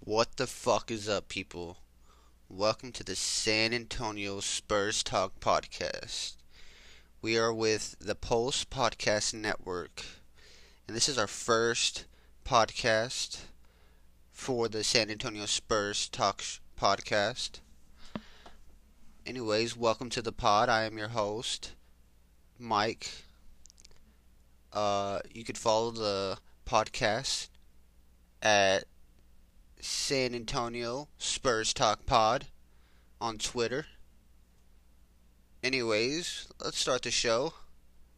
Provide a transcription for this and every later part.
What the fuck is up, people? Welcome to the San Antonio Spurs Talk podcast. We are with the Pulse Podcast Network, and this is our first podcast for the San Antonio Spurs Talk podcast. Anyways, welcome to the pod. I am your host, Mike. Uh, you could follow the podcast at San Antonio Spurs Talk Pod on Twitter. Anyways, let's start the show.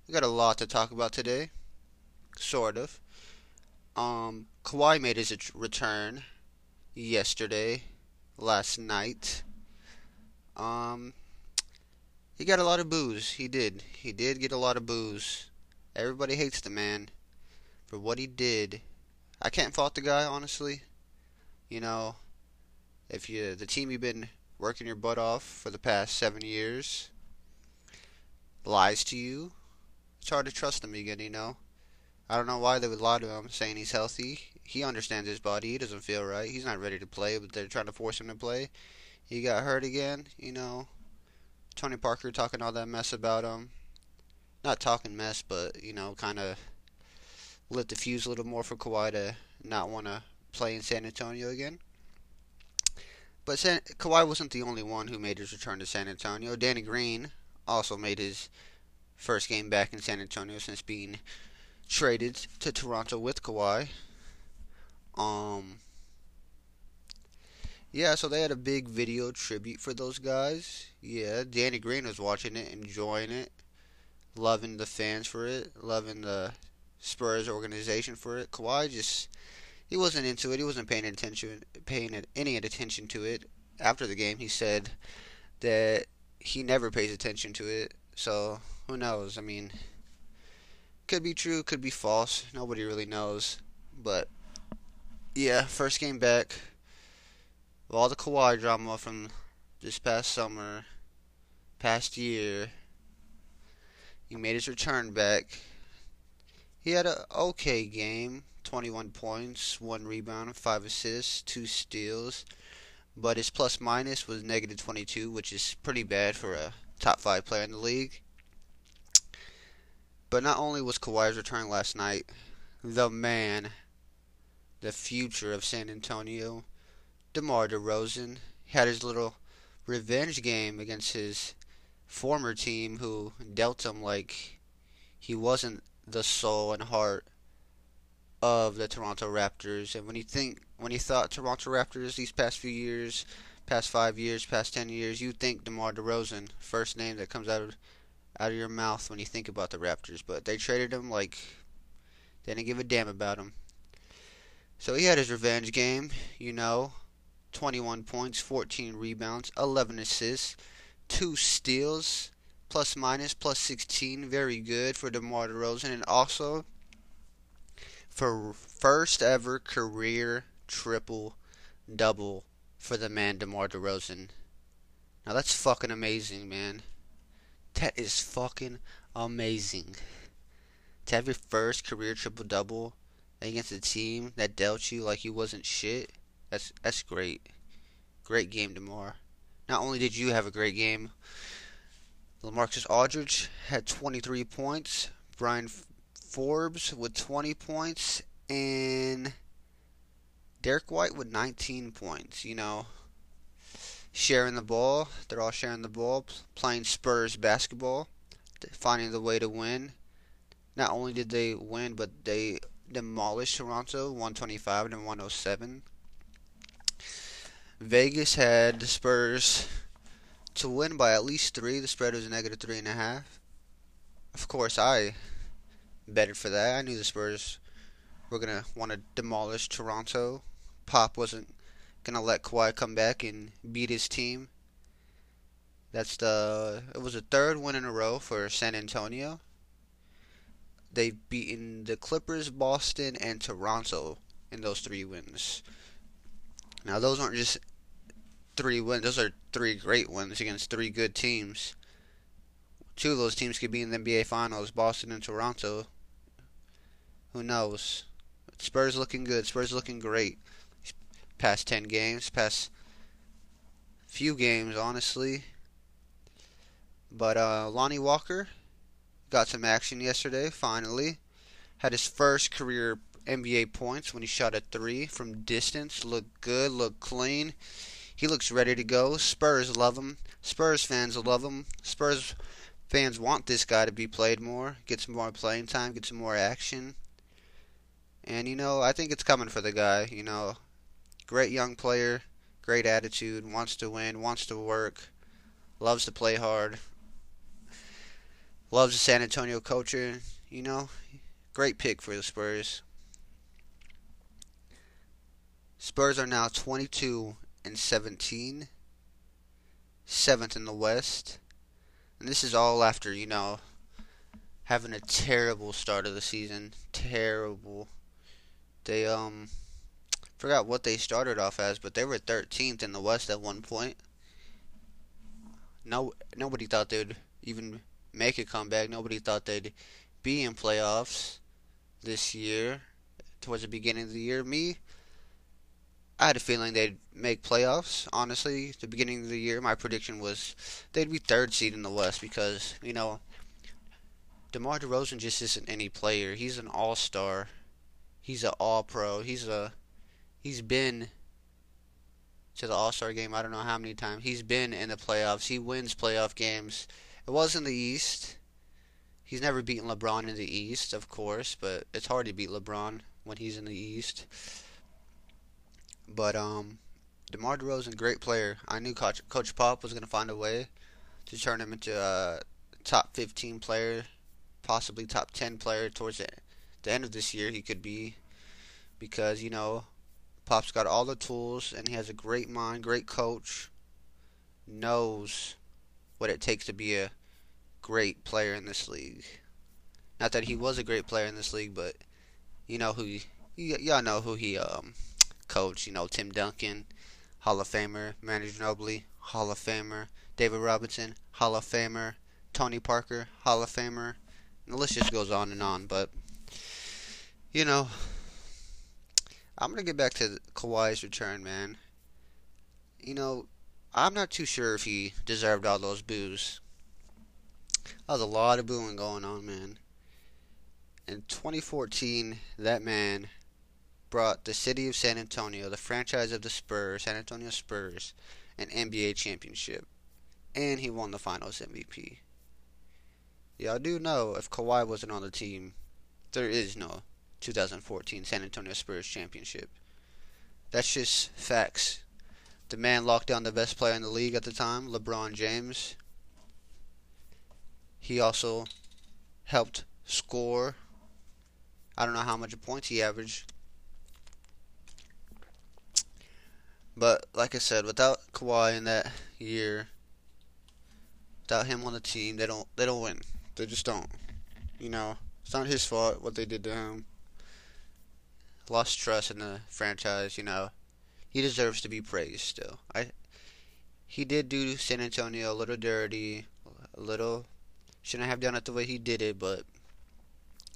We got a lot to talk about today. Sort of. Um, Kawhi made his return yesterday, last night. Um, he got a lot of booze. He did. He did get a lot of booze. Everybody hates the man for what he did. I can't fault the guy, honestly. You know, if you the team you've been working your butt off for the past seven years lies to you, it's hard to trust them again. You know, I don't know why they would lie to him, saying he's healthy. He understands his body. He doesn't feel right. He's not ready to play, but they're trying to force him to play. He got hurt again. You know, Tony Parker talking all that mess about him. Not talking mess, but you know, kind of lit the fuse a little more for Kawhi to not want to play in San Antonio again. But San- Kawhi wasn't the only one who made his return to San Antonio. Danny Green also made his first game back in San Antonio since being traded to Toronto with Kawhi. Um, yeah, so they had a big video tribute for those guys. Yeah, Danny Green was watching it, enjoying it, loving the fans for it, loving the Spurs organization for it. Kawhi just he wasn't into it. He wasn't paying attention, paying any attention to it. After the game, he said that he never pays attention to it. So who knows? I mean, could be true, could be false. Nobody really knows. But yeah, first game back. All the Kawhi drama from this past summer, past year. He made his return back. He had a okay game. 21 points, 1 rebound, 5 assists, 2 steals. But his plus minus was negative 22, which is pretty bad for a top 5 player in the league. But not only was Kawhi's return last night, the man, the future of San Antonio, DeMar DeRozan, had his little revenge game against his former team who dealt him like he wasn't the soul and heart of the Toronto Raptors. And when you think, when you thought Toronto Raptors these past few years, past five years, past ten years, you think DeMar DeRozan, first name that comes out of out of your mouth when you think about the Raptors. But they traded him like they didn't give a damn about him. So he had his revenge game, you know. 21 points, 14 rebounds, 11 assists, 2 steals, plus minus, plus 16. Very good for DeMar DeRozan. And also, for first ever career triple double for the man DeMar DeRozan. Now that's fucking amazing, man. That is fucking amazing. To have your first career triple double against a team that dealt you like you wasn't shit. That's that's great. Great game, DeMar. Not only did you have a great game, LaMarcus Aldridge had 23 points. Bryn Forbes with 20 points and Derrick White with 19 points. You know, sharing the ball. They're all sharing the ball, playing Spurs basketball, finding the way to win. Not only did they win, but they demolished Toronto 125 to 107. Vegas had the Spurs to win by at least three. The spread was negative three and a half. Of course, I betted for that. I knew the Spurs were gonna want to demolish Toronto. Pop wasn't gonna let Kawhi come back and beat his team. That's the it was the third win in a row for San Antonio. They've beaten the Clippers, Boston, and Toronto in those three wins. Now those aren't just three wins; those are three great wins against three good teams. two of those teams could be in the NBA Finals, Boston and Toronto. Who knows? Spurs looking good. Spurs looking great. Past 10 games, past few games, honestly. But uh, Lonnie Walker got some action yesterday, finally. Had his first career NBA points when he shot a three from distance. Looked good, looked clean. He looks ready to go. Spurs love him. Spurs fans love him. Spurs fans want this guy to be played more, get some more playing time, get some more action. And you know, I think it's coming for the guy. You know, great young player, great attitude, wants to win, wants to work, loves to play hard, loves the San Antonio culture. You know, great pick for the Spurs. Spurs are now 22 and 17, seventh in the West, and this is all after you know having a terrible start of the season. Terrible. They um forgot what they started off as, but they were 13th in the West at one point. No, nobody thought they'd even make a comeback. Nobody thought they'd be in playoffs this year. Towards the beginning of the year, me, I had a feeling they'd make playoffs. Honestly, the beginning of the year, my prediction was they'd be third seed in the West because you know, DeMar DeRozan just isn't any player. He's an all-star. He's an all-pro. He's a he's been to the All-Star game. I don't know how many times he's been in the playoffs. He wins playoff games. It was in the East. He's never beaten LeBron in the East, of course, but it's hard to beat LeBron when he's in the East. But um, DeMar DeRozan, great player. I knew Coach, Coach Pop was going to find a way to turn him into a top 15 player, possibly top 10 player towards the, the end of this year. He could be because you know Pop's got all the tools and he has a great mind, great coach, knows what it takes to be a great player in this league. Not that he was a great player in this league, but you know who y- y'all know who he um coach. You know Tim Duncan, Hall of Famer, Manu Ginobili, Hall of Famer, David Robinson, Hall of Famer, Tony Parker, Hall of Famer. And the list just goes on and on. But you know, I'm gonna get back to Kawhi's return, man. You know, I'm not too sure if he deserved all those boos. That was a lot of booing going on, man. In 2014, that man brought the city of San Antonio, the franchise of the Spurs, San Antonio Spurs, an NBA championship. And he won the finals MVP. Y'all do know if Kawhi wasn't on the team, there is no 2014 San Antonio Spurs championship. That's just facts. The man locked down the best player in the league at the time, LeBron James. He also helped score. I don't know how much points he averaged. But like I said, without Kawhi in that year, without him on the team, they don't they don't win. They just don't. You know, it's not his fault what they did to him. Lost trust in the franchise, you know. He deserves to be praised still. I he did do San Antonio a little dirty, a little Shouldn't have done it the way he did it, but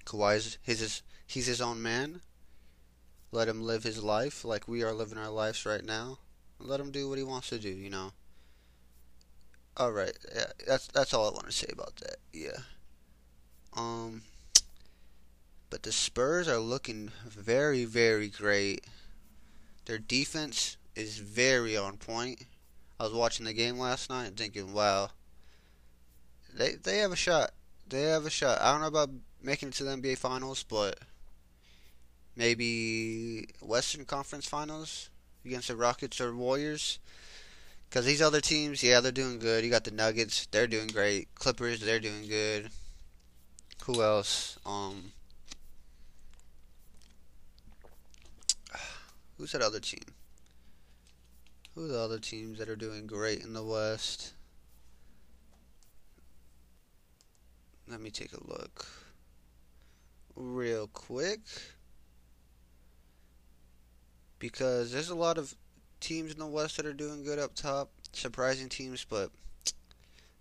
Kawhi's his he's his own man. Let him live his life like we are living our lives right now. Let him do what he wants to do, you know. All right, yeah, that's that's all I want to say about that. Yeah. Um. But the Spurs are looking very, very great. Their defense is very on point. I was watching the game last night thinking, wow, they they have a shot. They have a shot. I don't know about making it to the NBA Finals, but maybe Western Conference Finals against the Rockets or Warriors. Because these other teams, yeah, they're doing good. You got the Nuggets, they're doing great. Clippers, they're doing good. Who else? Um, who's that other team? Who are the other teams that are doing great in the West? Let me take a look real quick. Because there's a lot of teams in the West that are doing good up top. Surprising teams, but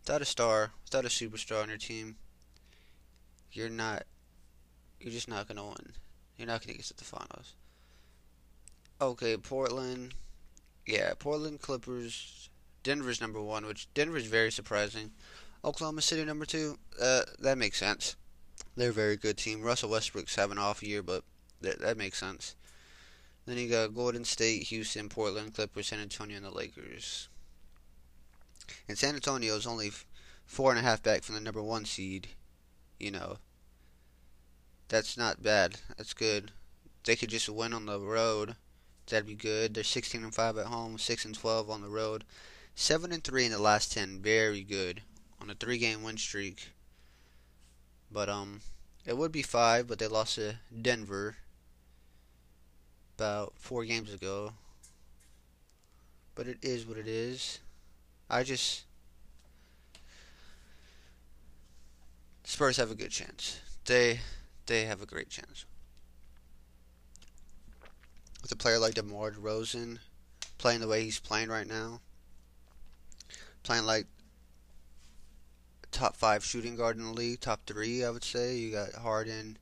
without a star, without a superstar on your team, you're not, you're just not gonna win. You're not gonna get to the finals. Okay, Portland. Yeah, Portland Clippers. Denver's number one, which Denver's very surprising. Oklahoma City number two. Uh, that makes sense. They're a very good team. Russell Westbrook's having an off year, but that that makes sense. Then you got Golden State, Houston, Portland, Clippers, San Antonio, and the Lakers. And San Antonio is only four and a half back from the number one seed. You know, that's not bad. That's good. They could just win on the road. That'd be good. They're 16 and 5 at home, 6 and 12 on the road, 7 and 3 in the last 10. Very good on a three-game win streak. But um, it would be five, but they lost to Denver about four games ago. But it is what it is. I just Spurs have a good chance. They they have a great chance. With a player like DeMar DeRozan playing the way he's playing right now, playing like top five shooting guard in the league, top three, I would say. You got Harden,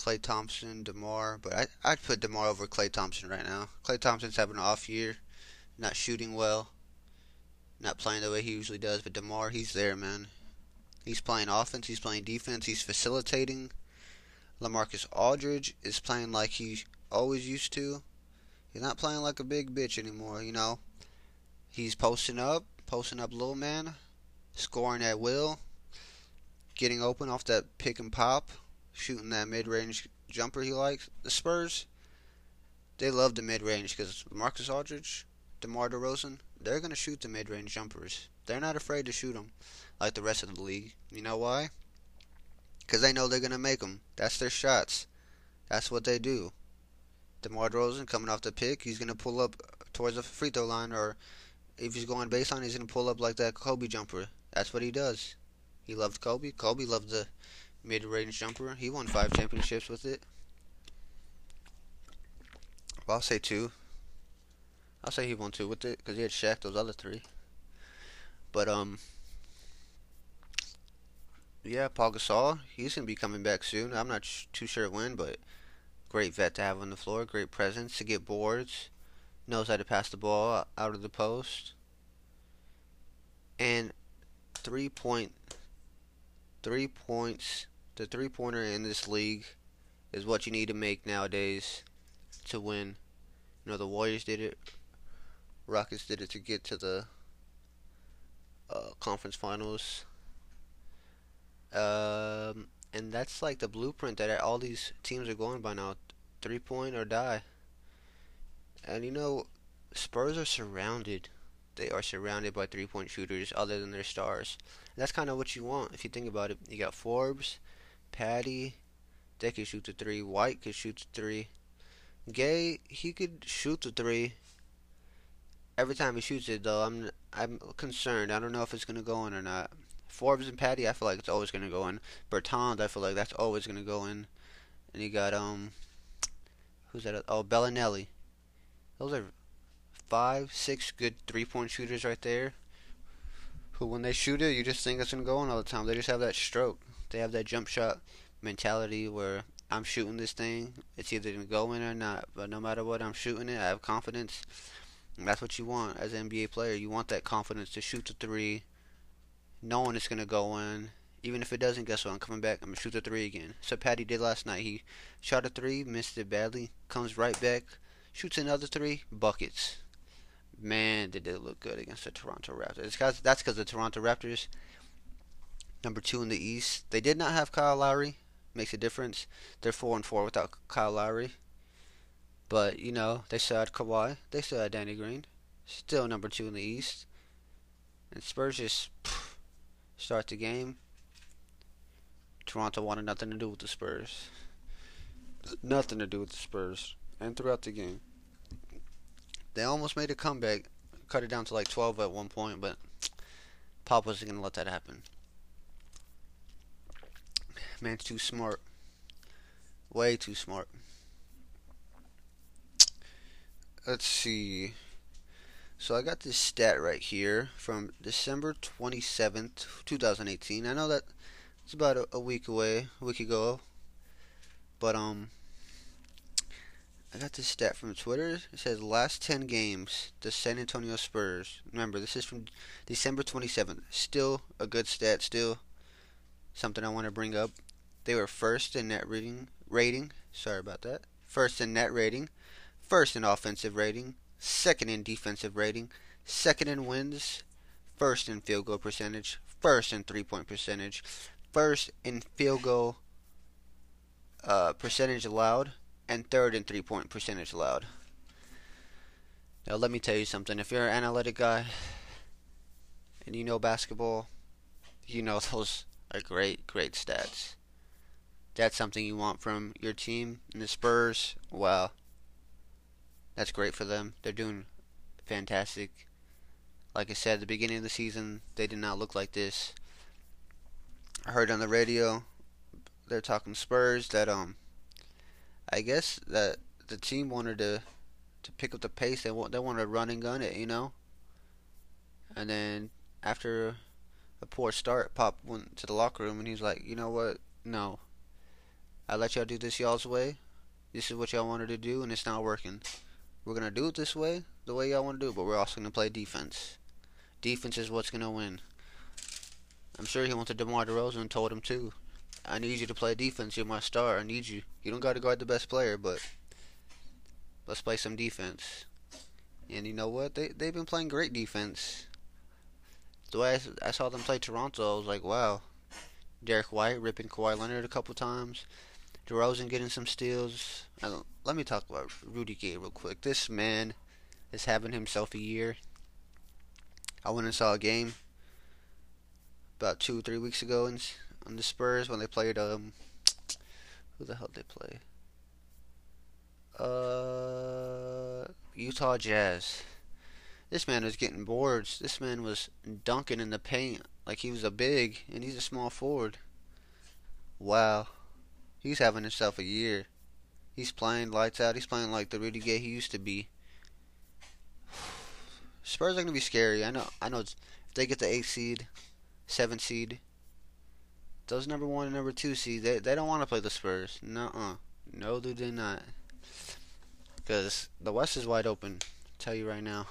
Klay Thompson, DeMar, but I, I'd put DeMar over Klay Thompson right now. Klay Thompson's having an off year, not shooting well, not playing the way he usually does, but DeMar, he's there, man. He's playing offense, he's playing defense, he's facilitating. LaMarcus Aldridge is playing like he always used to. He's not playing like a big bitch anymore, you know. He's posting up, posting up little man, scoring at will, getting open off that pick and pop, shooting that mid range jumper he likes. The Spurs, they love the mid range because Marcus Aldridge, DeMar DeRozan, they're going to shoot the mid range jumpers. They're not afraid to shoot them like the rest of the league. You know why? Because they know they're going to make them. That's their shots. That's what they do. DeMar DeRozan coming off the pick, he's going to pull up towards the free throw line, or if he's going baseline, he's going to pull up like that Kobe jumper. That's what he does. He loved Kobe. Kobe loved the mid-range jumper. He won five championships with it. Well, I'll say two. I'll say he won two with it because he had Shaq those other three. But um, yeah, Paul Gasol. He's gonna be coming back soon. I'm not too sure when, but great vet to have on the floor. Great presence to get boards. Knows how to pass the ball out of the post. And three point three points the three pointer in this league is what you need to make nowadays to win. You know the Warriors did it, Rockets did it to get to the uh, conference finals. Um, and that's like the blueprint that all these teams are going by now: three point or die. And you know, Spurs are surrounded they are surrounded by three point shooters other than their stars. And that's kind of what you want if you think about it. You got Forbes, Patty, they could shoot the three. White could shoot the three. Gay, he could shoot the three. Every time he shoots it, though, I'm I'm concerned. I don't know if it's gonna go in or not. Forbes and Patty, I feel like it's always gonna go in. Bertans, I feel like that's always gonna go in. And you got um, who's that? Oh, Belinelli. Those are five, six good three point shooters right there. Who, when they shoot it, you just think it's gonna go in all the time. They just have that stroke. They have that jump shot mentality where I'm shooting this thing. It's either gonna go in or not. But no matter what, I'm shooting it. I have confidence. And that's what you want as an NBA player. You want that confidence to shoot the three, knowing it's gonna go in. Even if it doesn't, guess what? I'm coming back. I'm gonna shoot the three again. So Patty did last night. He shot a three, missed it badly, comes right back, shoots another three, buckets man, did they look good against the Toronto Raptors. Cause, that's because the Toronto Raptors, number two in the East, they did not have Kyle Lowry. Makes a difference. They're four and four without Kyle Lowry. But you know they still had Kawhi. They still had Danny Green. Still number two in the East. And Spurs just start the game. Toronto wanted nothing to do with the Spurs. Nothing to do with the Spurs. And throughout the game. They almost made a comeback, cut it down to like 12 at one point, but Pop wasn't going to let that happen. Man's too smart. Way too smart. Let's see. So I got this stat right here from December 27th, 2018. I know that it's about a, week away, a week ago. But um I got this stat from Twitter. It says last 10 games, the San Antonio Spurs. Remember, this is from December 27th. Still a good stat, still something I want to bring up. They were first in net rating, rating. Sorry about that. First in net rating, first in offensive rating, second in defensive rating, second in wins, first in field goal percentage, first in three point percentage, first in field goal uh, percentage allowed, and third in three point percentage allowed. Now, let me tell you something. If you're an analytic guy and you know basketball, you know those are great, great stats. That's something you want from your team. And the Spurs, wow, that's great for them. They're doing fantastic. Like I said at the beginning of the season, they did not look like this. I heard on the radio they're talking Spurs that um I guess that the team wanted to to pick up the pace. They want they wanted to run and gun it, you know. And then after a poor start, Pop went to the locker room and he's like, you know what? No. I let y'all do this y'all's way. This is what y'all wanted to do, and it's not working. We're gonna do it this way, the way y'all want to do it, but we're also gonna play defense. Defense is what's gonna win. I'm sure he went to DeMar DeRozan and told him too. I need you to play defense. You're my star. I need you. You don't got to guard the best player, but let's play some defense. And you know what? They they've been playing great defense. The way I, I saw them play Toronto, I was like, wow. Derrick White ripping Kawhi Leonard a couple times. DeRozan getting some steals. let me talk about Rudy Gay real quick. This man is having himself a year. I went and saw a game about two or three weeks ago in on the Spurs when they played um who the hell did they play? Uh Utah Jazz. This man was getting boards. This man was dunking in the paint like he was a big and he's a small forward. Wow. He's having himself a year. He's playing lights out. He's playing like the Rudy Gay he used to be. Spurs are gonna be scary. I know. I know. If they get the eight seed, seven seed, those number one and number two seeds, they, they don't want to play the Spurs. Nuh-uh. No, they do not. Because the West is wide open. I'll tell you right now.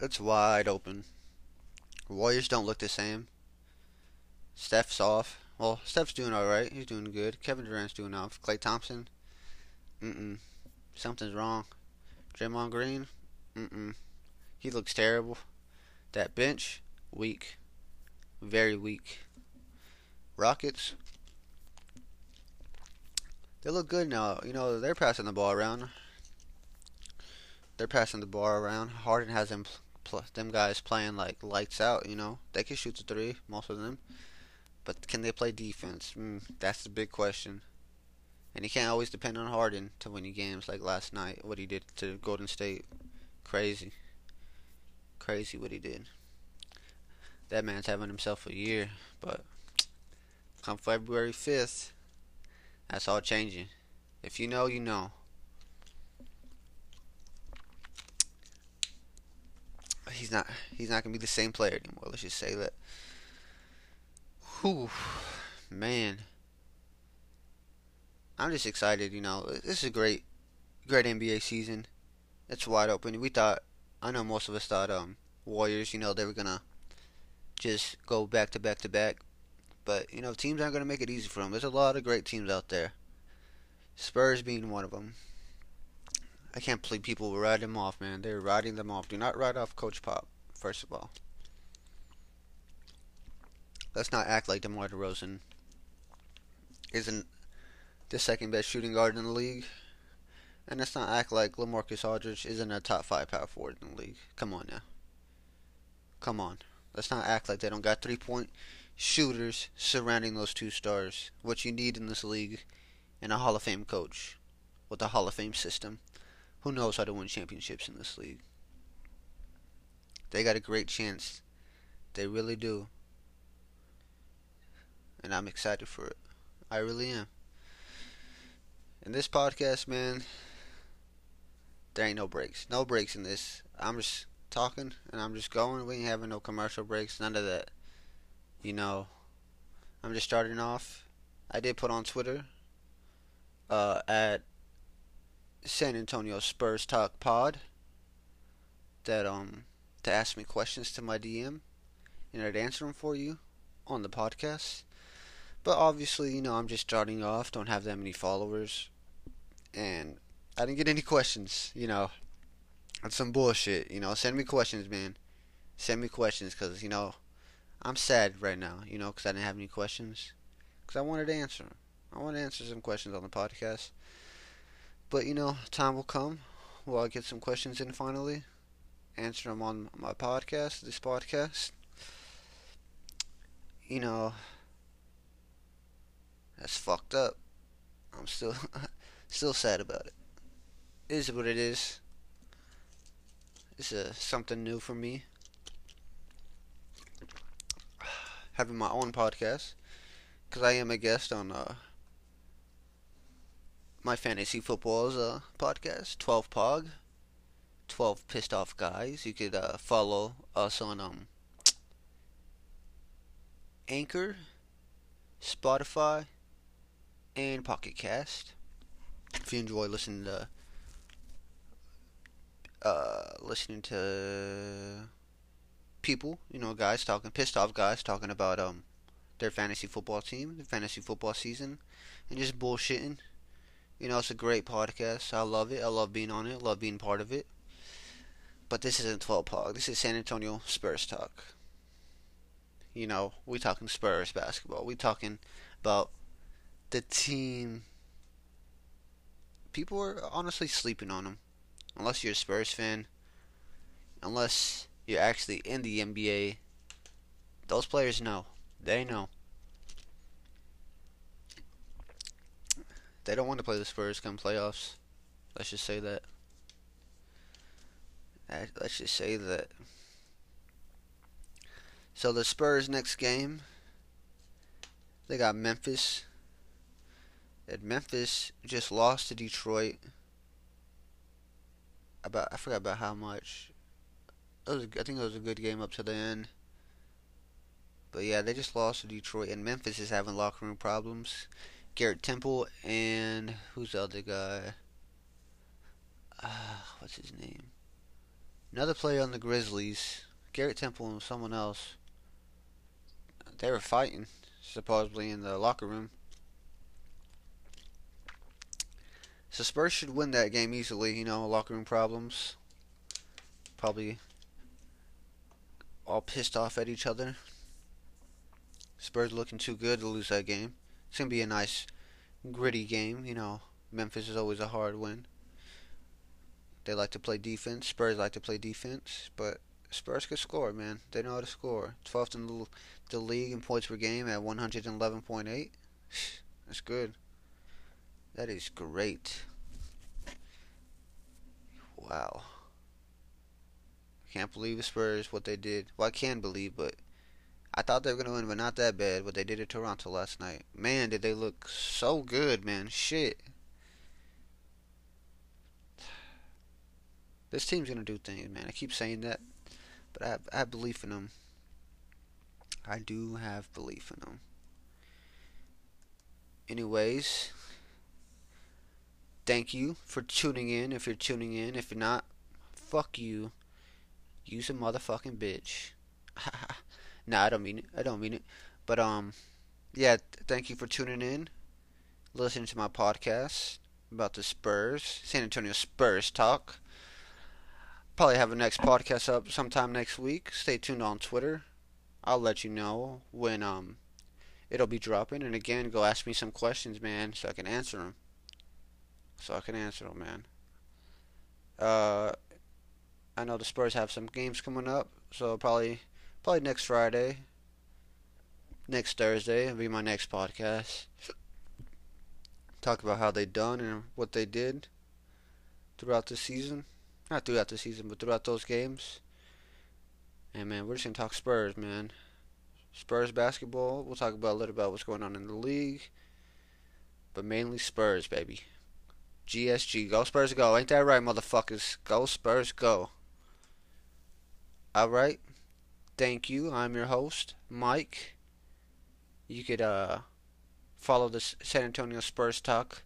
It's wide open. Warriors don't look the same. Steph's off. Well, Steph's doing alright. He's doing good. Kevin Durant's doing off. Klay Thompson. Mm-mm. Something's wrong. Draymond Green. Mm-mm. He looks terrible. That bench, weak very weak. Rockets, they look good now. You know, they're passing the ball around. They're passing the ball around. Harden has them, them guys playing like lights out. You know, they can shoot the three, most of them, but can they play defense? Mm, that's the big question. And you can't always depend on Harden to win you games like last night. What he did to Golden State, crazy, crazy what he did that man's having himself a year. But come February 5th, that's all changing. If you know, you know. He's not. He's not gonna be the same player anymore. Let's just say that. Whew, man. I'm just excited. You know, this is a great, great NBA season. It's wide open. We thought. I know most of us thought um Warriors. You know they were gonna just go back to back to back. But, you know, teams aren't going to make it easy for them. There's a lot of great teams out there. Spurs being one of them. I can't believe people were riding them off, man. They're riding them off. Do not ride off Coach Pop, first of all. Let's not act like DeMar DeRozan isn't the second best shooting guard in the league. And let's not act like LaMarcus Aldridge isn't a top five power forward in the league. Come on now. Come on. Let's not act like they don't got three point shooters surrounding those two stars. What you need in this league and a Hall of Fame coach with a Hall of Fame system who knows how to win championships in this league. They got a great chance. They really do. And I'm excited for it. I really am. In this podcast, man, There ain't no breaks. No breaks in this. I'm just talking and I'm just going. We ain't having no commercial breaks. None of that. You know, I'm just starting off. I did put on Twitter uh, at San Antonio Spurs Talk Pod that um to ask me questions to my DM and I'd answer them for you on the podcast. But obviously, you know, I'm just starting off, don't have that many followers, and I didn't get any questions, you know. That's some bullshit, you know. Send me questions, man. Send me questions, because, you know, I'm sad right now, you know, because I didn't have any questions. Because I wanted to answer. I want to answer some questions on the podcast. But, you know, time will come where I get some questions in finally. Answer them on my podcast, this podcast. You know, that's fucked up. I'm still still sad about it. It is what it is. It's uh, something new for me. Having my own podcast. Because I am a guest on uh, my fantasy football's uh, podcast, 12 Pog. 12 Pissed Off Guys. You could uh, follow us on um, Anchor, Spotify, and Pocket Cast. If you enjoy listening to uh, listening to people, you know, guys talking pissed off guys talking about um their fantasy football team, their fantasy football season, and just bullshitting. You know, it's a great podcast. I love it. I love being on it. I love being part of it. But this isn't 12 Pog. This is San Antonio Spurs talk. You know, we talking Spurs basketball. We talking about the team. People are honestly sleeping on them. Unless you're a Spurs fan. Unless you're actually in the NBA. Those players know. They know. They don't want to play the Spurs come playoffs. Let's just say that. Uh, let's just say that. So the Spurs next game, they got Memphis that Memphis just lost to Detroit. About I forgot about how much. It was, I think it was a good game up to the end. But yeah, they just lost to Detroit, and Memphis is having locker room problems. Garrett Temple and who's the other guy? Uh, what's his name? Another player on the Grizzlies. Garrett Temple and someone else. They were fighting, supposedly, in the locker room. So Spurs should win that game easily. You know, locker room problems. Probably all pissed off at each other. Spurs looking too good to lose that game. It's gonna be a nice, gritty game. You know, Memphis is always a hard win. They like to play defense. Spurs like to play defense, but Spurs can score, man. They know how to score. 12th in the, the league in points per game at 111.8. That's good. That is great. Wow. Can't believe the Spurs what they did. Well, I can believe, but I thought they were gonna win, but not that bad. What they did at Toronto last night, man, did they look so good, man? Shit. This team's gonna do things, man. I keep saying that, but I have, I have belief in them. I do have belief in them. Anyways, thank you for tuning in. If you're tuning in, if you're not, fuck you. Use a motherfucking bitch. nah, I don't mean it. I don't mean it. But um, yeah. Thank you for tuning in, listening to my podcast about the Spurs, San Antonio Spurs talk. Probably have a next podcast up sometime next week. Stay tuned on Twitter. I'll let you know when um it'll be dropping. And again, go ask me some questions, man, so I can answer them so I can answer them, man. Uh, I know the Spurs have some games coming up, so probably probably next Friday, next Thursday will be my next podcast. Talk about how they done and what they did throughout the season. Not throughout the season, but throughout those games. And man, we're just gonna talk Spurs, man. Spurs basketball. We'll talk about a little bit about what's going on in the league, but mainly Spurs, baby. GSG. Go Spurs go. Ain't that right, motherfuckers? Go Spurs go. Alright. Thank you. I'm your host, Mike. You could uh follow the San Antonio Spurs Talk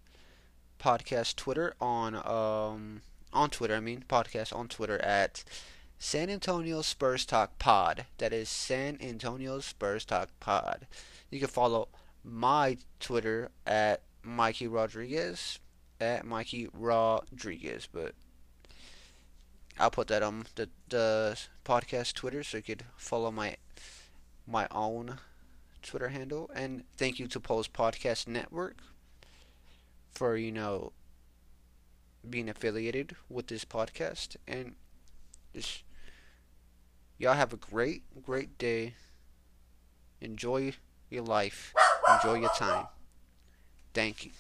podcast Twitter on um on Twitter, I mean podcast on Twitter at San Antonio Spurs Talk Pod. That is San Antonio Spurs Talk Pod. You can follow my Twitter at Mikey Rodriguez at Mikey Rodriguez, but I'll put that on the the podcast Twitter so you could follow my my own Twitter handle. And thank you to Pulse Podcast Network for you know being affiliated with this podcast. And just y'all have a great great day. Enjoy your life. Enjoy your time. Thank you